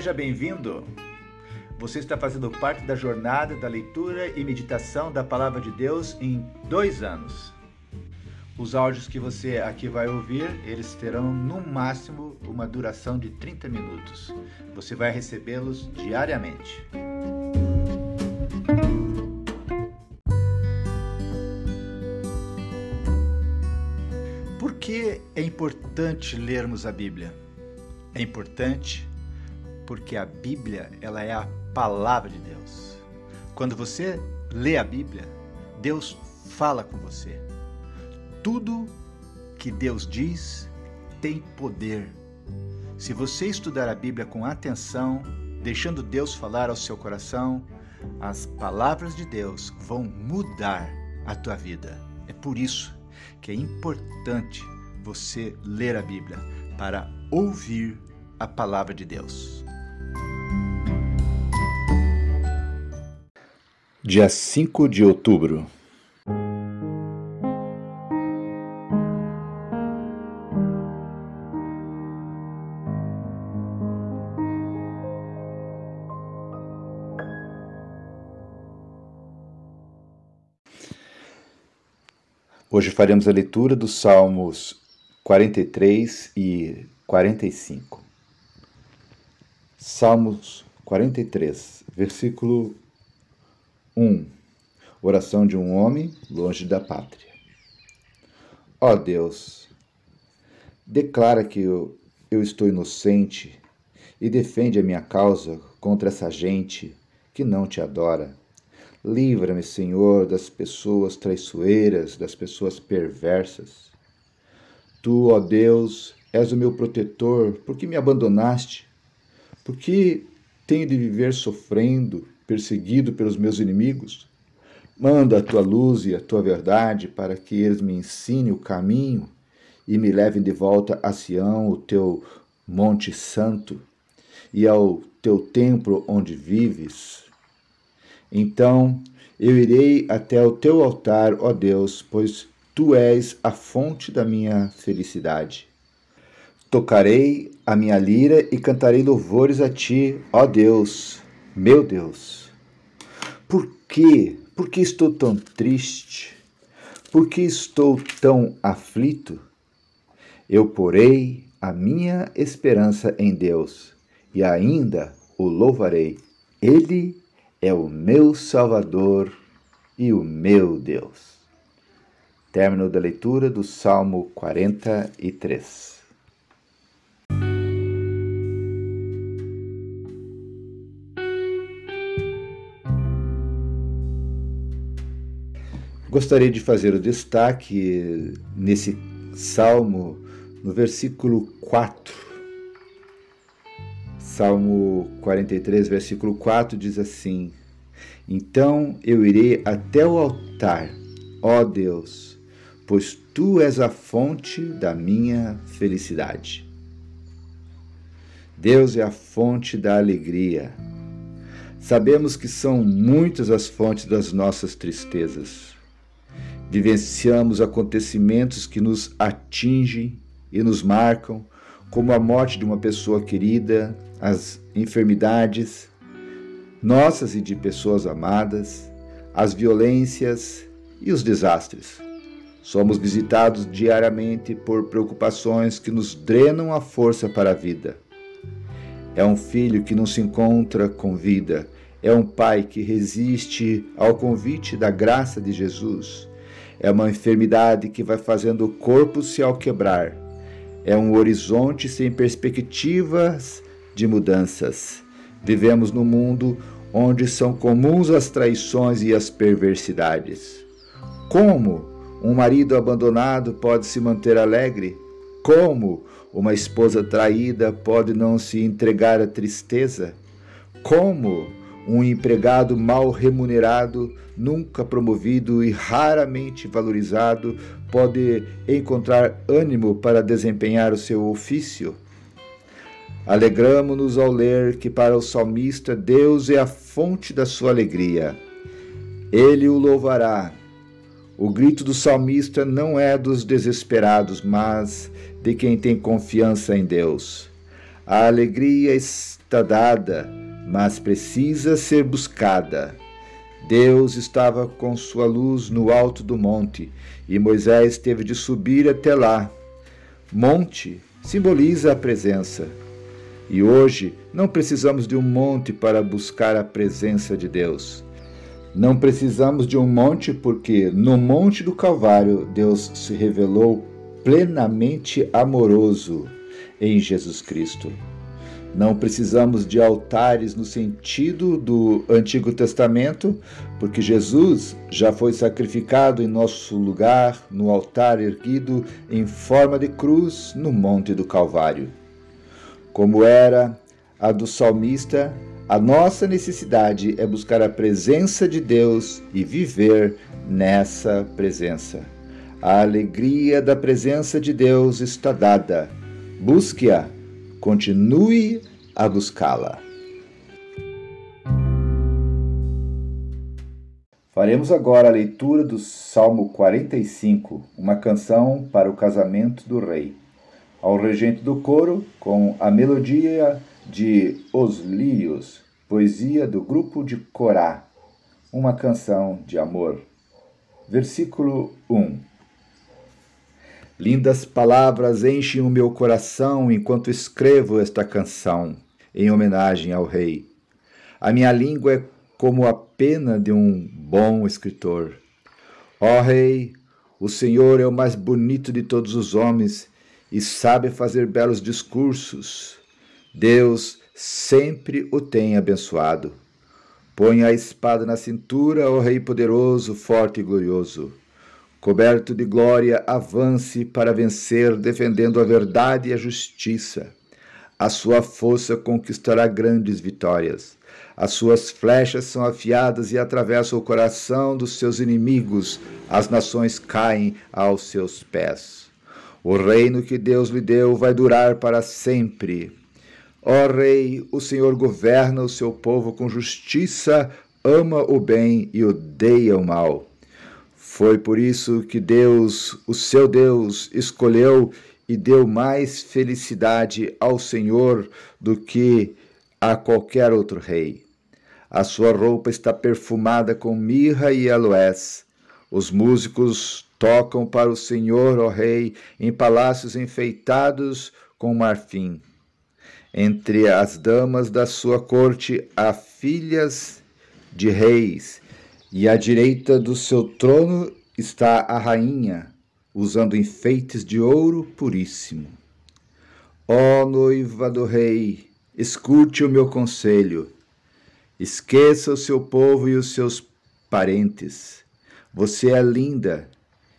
Seja bem-vindo! Você está fazendo parte da jornada da leitura e meditação da Palavra de Deus em dois anos. Os áudios que você aqui vai ouvir, eles terão no máximo uma duração de 30 minutos. Você vai recebê-los diariamente. Por que é importante lermos a Bíblia? É importante porque a Bíblia ela é a palavra de Deus. Quando você lê a Bíblia, Deus fala com você. Tudo que Deus diz tem poder. Se você estudar a Bíblia com atenção, deixando Deus falar ao seu coração, as palavras de Deus vão mudar a tua vida. É por isso que é importante você ler a Bíblia para ouvir a palavra de Deus. Dia 5 de outubro. Hoje faremos a leitura dos Salmos 43 e 45. Salmos 43, versículo 1. Oração de um homem longe da pátria. Ó Deus, declara que eu, eu estou inocente e defende a minha causa contra essa gente que não te adora. Livra-me, Senhor, das pessoas traiçoeiras, das pessoas perversas. Tu, ó Deus, és o meu protetor, por que me abandonaste? Por que tenho de viver sofrendo perseguido pelos meus inimigos? Manda a tua luz e a tua verdade para que eles me ensinem o caminho e me levem de volta a Sião, o teu monte santo, e ao teu templo onde vives. Então eu irei até o teu altar, ó Deus, pois tu és a fonte da minha felicidade. Tocarei a minha lira e cantarei louvores a ti, ó Deus, meu Deus. Por quê? Por que estou tão triste? Por que estou tão aflito? Eu porei a minha esperança em Deus e ainda o louvarei. Ele é o meu Salvador e o meu Deus. Término da leitura do Salmo 43. Gostaria de fazer o destaque nesse salmo, no versículo 4. Salmo 43, versículo 4 diz assim: Então eu irei até o altar, ó Deus, pois tu és a fonte da minha felicidade. Deus é a fonte da alegria. Sabemos que são muitas as fontes das nossas tristezas vivenciamos acontecimentos que nos atingem e nos marcam, como a morte de uma pessoa querida, as enfermidades nossas e de pessoas amadas, as violências e os desastres. Somos visitados diariamente por preocupações que nos drenam a força para a vida. É um filho que não se encontra com vida, é um pai que resiste ao convite da graça de Jesus é uma enfermidade que vai fazendo o corpo se alquebrar. É um horizonte sem perspectivas de mudanças. Vivemos num mundo onde são comuns as traições e as perversidades. Como um marido abandonado pode se manter alegre? Como uma esposa traída pode não se entregar à tristeza? Como um empregado mal remunerado, nunca promovido e raramente valorizado pode encontrar ânimo para desempenhar o seu ofício? Alegramo-nos ao ler que para o salmista Deus é a fonte da sua alegria. Ele o louvará. O grito do salmista não é dos desesperados, mas de quem tem confiança em Deus. A alegria está dada, mas precisa ser buscada. Deus estava com sua luz no alto do monte e Moisés teve de subir até lá. Monte simboliza a presença. E hoje não precisamos de um monte para buscar a presença de Deus. Não precisamos de um monte porque no Monte do Calvário Deus se revelou plenamente amoroso em Jesus Cristo. Não precisamos de altares no sentido do Antigo Testamento, porque Jesus já foi sacrificado em nosso lugar no altar erguido em forma de cruz no Monte do Calvário. Como era a do salmista, a nossa necessidade é buscar a presença de Deus e viver nessa presença. A alegria da presença de Deus está dada. Busque-a continue a buscá-la. Faremos agora a leitura do Salmo 45, uma canção para o casamento do rei. Ao regente do coro, com a melodia de Os Lírios, poesia do grupo de Corá, uma canção de amor. Versículo 1 Lindas palavras enchem o meu coração enquanto escrevo esta canção em homenagem ao rei. A minha língua é como a pena de um bom escritor. Ó rei, o Senhor é o mais bonito de todos os homens e sabe fazer belos discursos. Deus sempre o tem abençoado. Põe a espada na cintura, ó Rei poderoso, forte e glorioso coberto de glória, avance para vencer, defendendo a verdade e a justiça. A sua força conquistará grandes vitórias. As suas flechas são afiadas e atravessam o coração dos seus inimigos. As nações caem aos seus pés. O reino que Deus lhe deu vai durar para sempre. Ó Rei, o Senhor governa o seu povo com justiça, ama o bem e odeia o mal. Foi por isso que Deus, o seu Deus, escolheu e deu mais felicidade ao Senhor do que a qualquer outro rei. A sua roupa está perfumada com mirra e aloés. Os músicos tocam para o Senhor, ó Rei, em palácios enfeitados com marfim. Entre as damas da sua corte há filhas de reis e à direita do seu trono está a rainha, usando enfeites de ouro puríssimo. Ó noiva do rei, escute o meu conselho. Esqueça o seu povo e os seus parentes. Você é linda,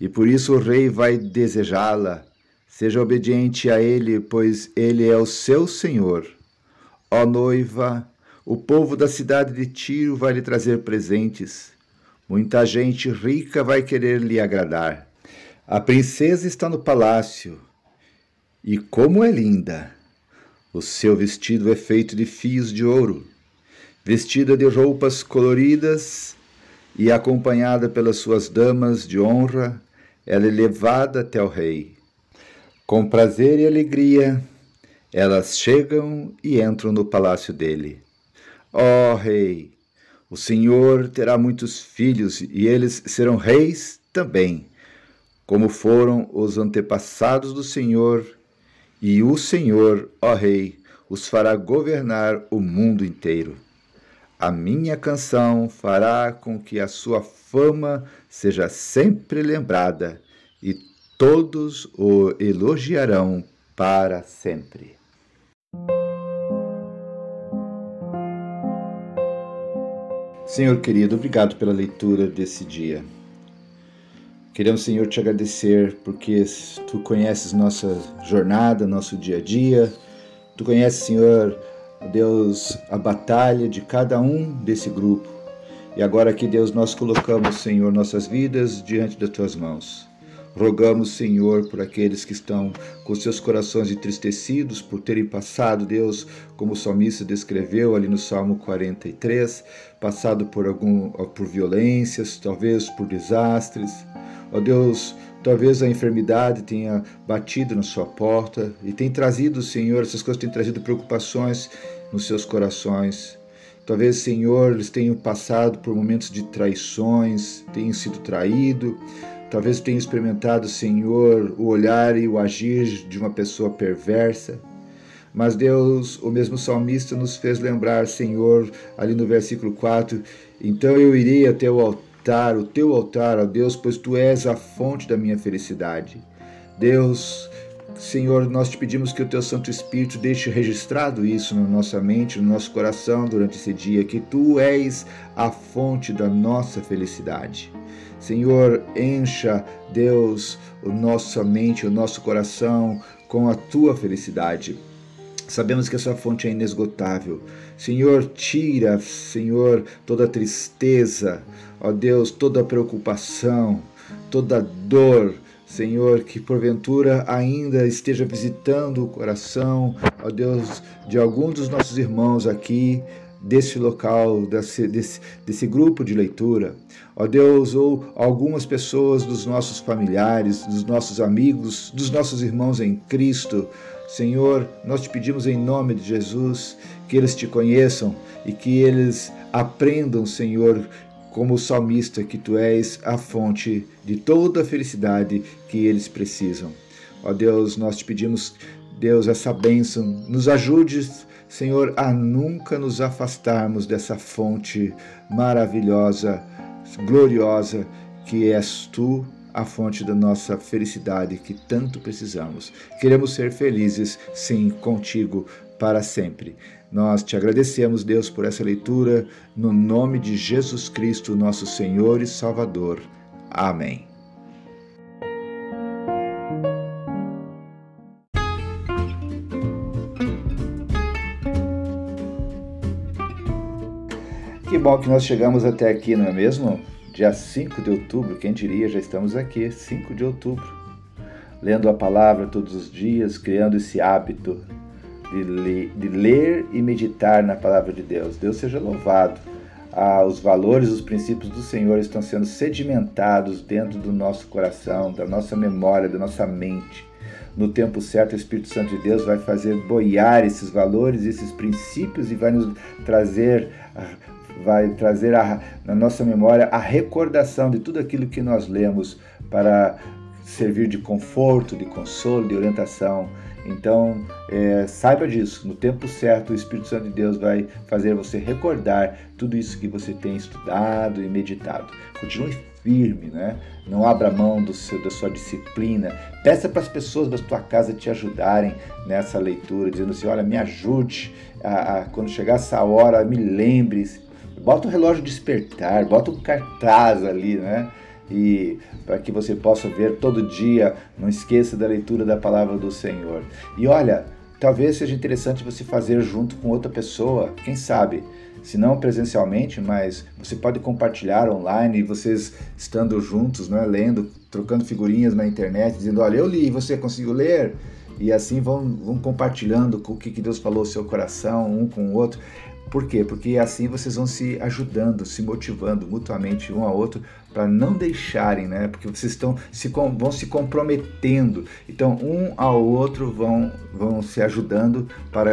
e por isso o rei vai desejá-la. Seja obediente a ele, pois ele é o seu senhor. Ó noiva, o povo da cidade de Tiro vai lhe trazer presentes. Muita gente rica vai querer lhe agradar. A princesa está no palácio. E como é linda! O seu vestido é feito de fios de ouro. Vestida de roupas coloridas e acompanhada pelas suas damas de honra, ela é levada até o rei. Com prazer e alegria, elas chegam e entram no palácio dele. Ó oh, rei, o Senhor terá muitos filhos e eles serão reis também, como foram os antepassados do Senhor, e o Senhor, ó Rei, os fará governar o mundo inteiro. A minha canção fará com que a sua fama seja sempre lembrada e todos o elogiarão para sempre. Senhor querido, obrigado pela leitura desse dia. Queremos, Senhor, te agradecer porque tu conheces nossa jornada, nosso dia a dia. Tu conheces, Senhor, Deus, a batalha de cada um desse grupo. E agora que Deus nós colocamos, Senhor, nossas vidas diante das tuas mãos. Rogamos, Senhor, por aqueles que estão com seus corações entristecidos por terem passado, Deus, como o salmista descreveu ali no Salmo 43, passado por algum por violências, talvez por desastres. Ó Deus, Talvez a enfermidade tenha batido na sua porta e tem trazido, Senhor, essas coisas têm trazido preocupações nos seus corações. Talvez, Senhor, eles tenham passado por momentos de traições, tenham sido traídos. Talvez tenham experimentado, Senhor, o olhar e o agir de uma pessoa perversa. Mas Deus, o mesmo salmista, nos fez lembrar, Senhor, ali no versículo 4: Então eu irei até o altar, o teu altar, ó Deus, pois tu és a fonte da minha felicidade. Deus, Senhor, nós te pedimos que o teu Santo Espírito deixe registrado isso na nossa mente, no nosso coração durante esse dia, que tu és a fonte da nossa felicidade. Senhor, encha, Deus, a nossa mente, o nosso coração com a tua felicidade. Sabemos que essa fonte é inesgotável. Senhor, tira, Senhor, toda tristeza, ó Deus, toda preocupação, toda dor, Senhor, que porventura ainda esteja visitando o coração, ó Deus, de algum dos nossos irmãos aqui, desse local, desse, desse, desse grupo de leitura. Ó Deus, ou algumas pessoas dos nossos familiares, dos nossos amigos, dos nossos irmãos em Cristo. Senhor, nós te pedimos em nome de Jesus que eles te conheçam e que eles aprendam, Senhor, como o salmista, que tu és a fonte de toda a felicidade que eles precisam. Ó Deus, nós te pedimos, Deus, essa bênção, nos ajude, Senhor, a nunca nos afastarmos dessa fonte maravilhosa, gloriosa que és tu, a fonte da nossa felicidade que tanto precisamos. Queremos ser felizes, sim, contigo para sempre. Nós te agradecemos, Deus, por essa leitura, no nome de Jesus Cristo, nosso Senhor e Salvador. Amém. Que bom que nós chegamos até aqui, não é mesmo? Dia 5 de outubro, quem diria, já estamos aqui, 5 de outubro, lendo a palavra todos os dias, criando esse hábito de, de ler e meditar na palavra de Deus. Deus seja louvado. Ah, os valores, os princípios do Senhor estão sendo sedimentados dentro do nosso coração, da nossa memória, da nossa mente. No tempo certo, o Espírito Santo de Deus vai fazer boiar esses valores, esses princípios e vai nos trazer, vai trazer a, na nossa memória a recordação de tudo aquilo que nós lemos para servir de conforto, de consolo, de orientação então, é, saiba disso, no tempo certo o Espírito Santo de Deus vai fazer você recordar tudo isso que você tem estudado e meditado. Continue firme, né? Não abra mão do seu, da sua disciplina. Peça para as pessoas da sua casa te ajudarem nessa leitura, dizendo assim: olha, me ajude a, a quando chegar essa hora, me lembre. Bota o relógio despertar, bota um cartaz ali, né? E para que você possa ver todo dia. Não esqueça da leitura da palavra do Senhor. E olha, talvez seja interessante você fazer junto com outra pessoa, quem sabe, se não presencialmente, mas você pode compartilhar online, vocês estando juntos, né, lendo, trocando figurinhas na internet, dizendo, olha, eu li, você conseguiu ler? E assim vão, vão compartilhando com o que Deus falou no seu coração, um com o outro. Por quê? Porque assim vocês vão se ajudando, se motivando mutuamente um ao outro para não deixarem, né? Porque vocês estão se vão se comprometendo. Então, um ao outro vão vão se ajudando para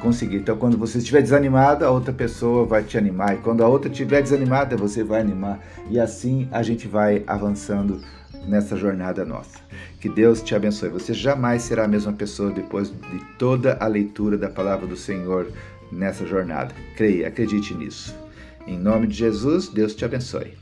conseguir. Então, quando você estiver desanimado, a outra pessoa vai te animar. E quando a outra estiver desanimada, você vai animar. E assim a gente vai avançando nessa jornada nossa. Que Deus te abençoe. Você jamais será a mesma pessoa depois de toda a leitura da palavra do Senhor nessa jornada. Creia, acredite nisso. Em nome de Jesus, Deus te abençoe.